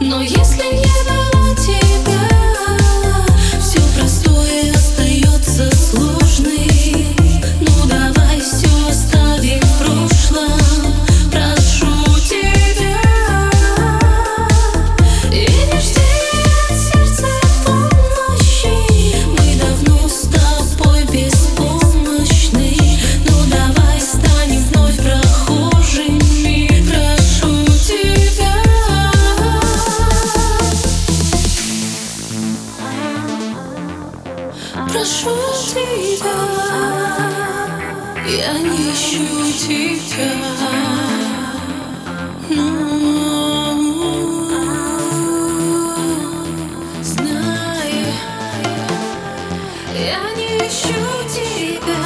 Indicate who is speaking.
Speaker 1: Но если не прошу тебя, я не ищу тебя. Ну, Но знай, я не ищу тебя.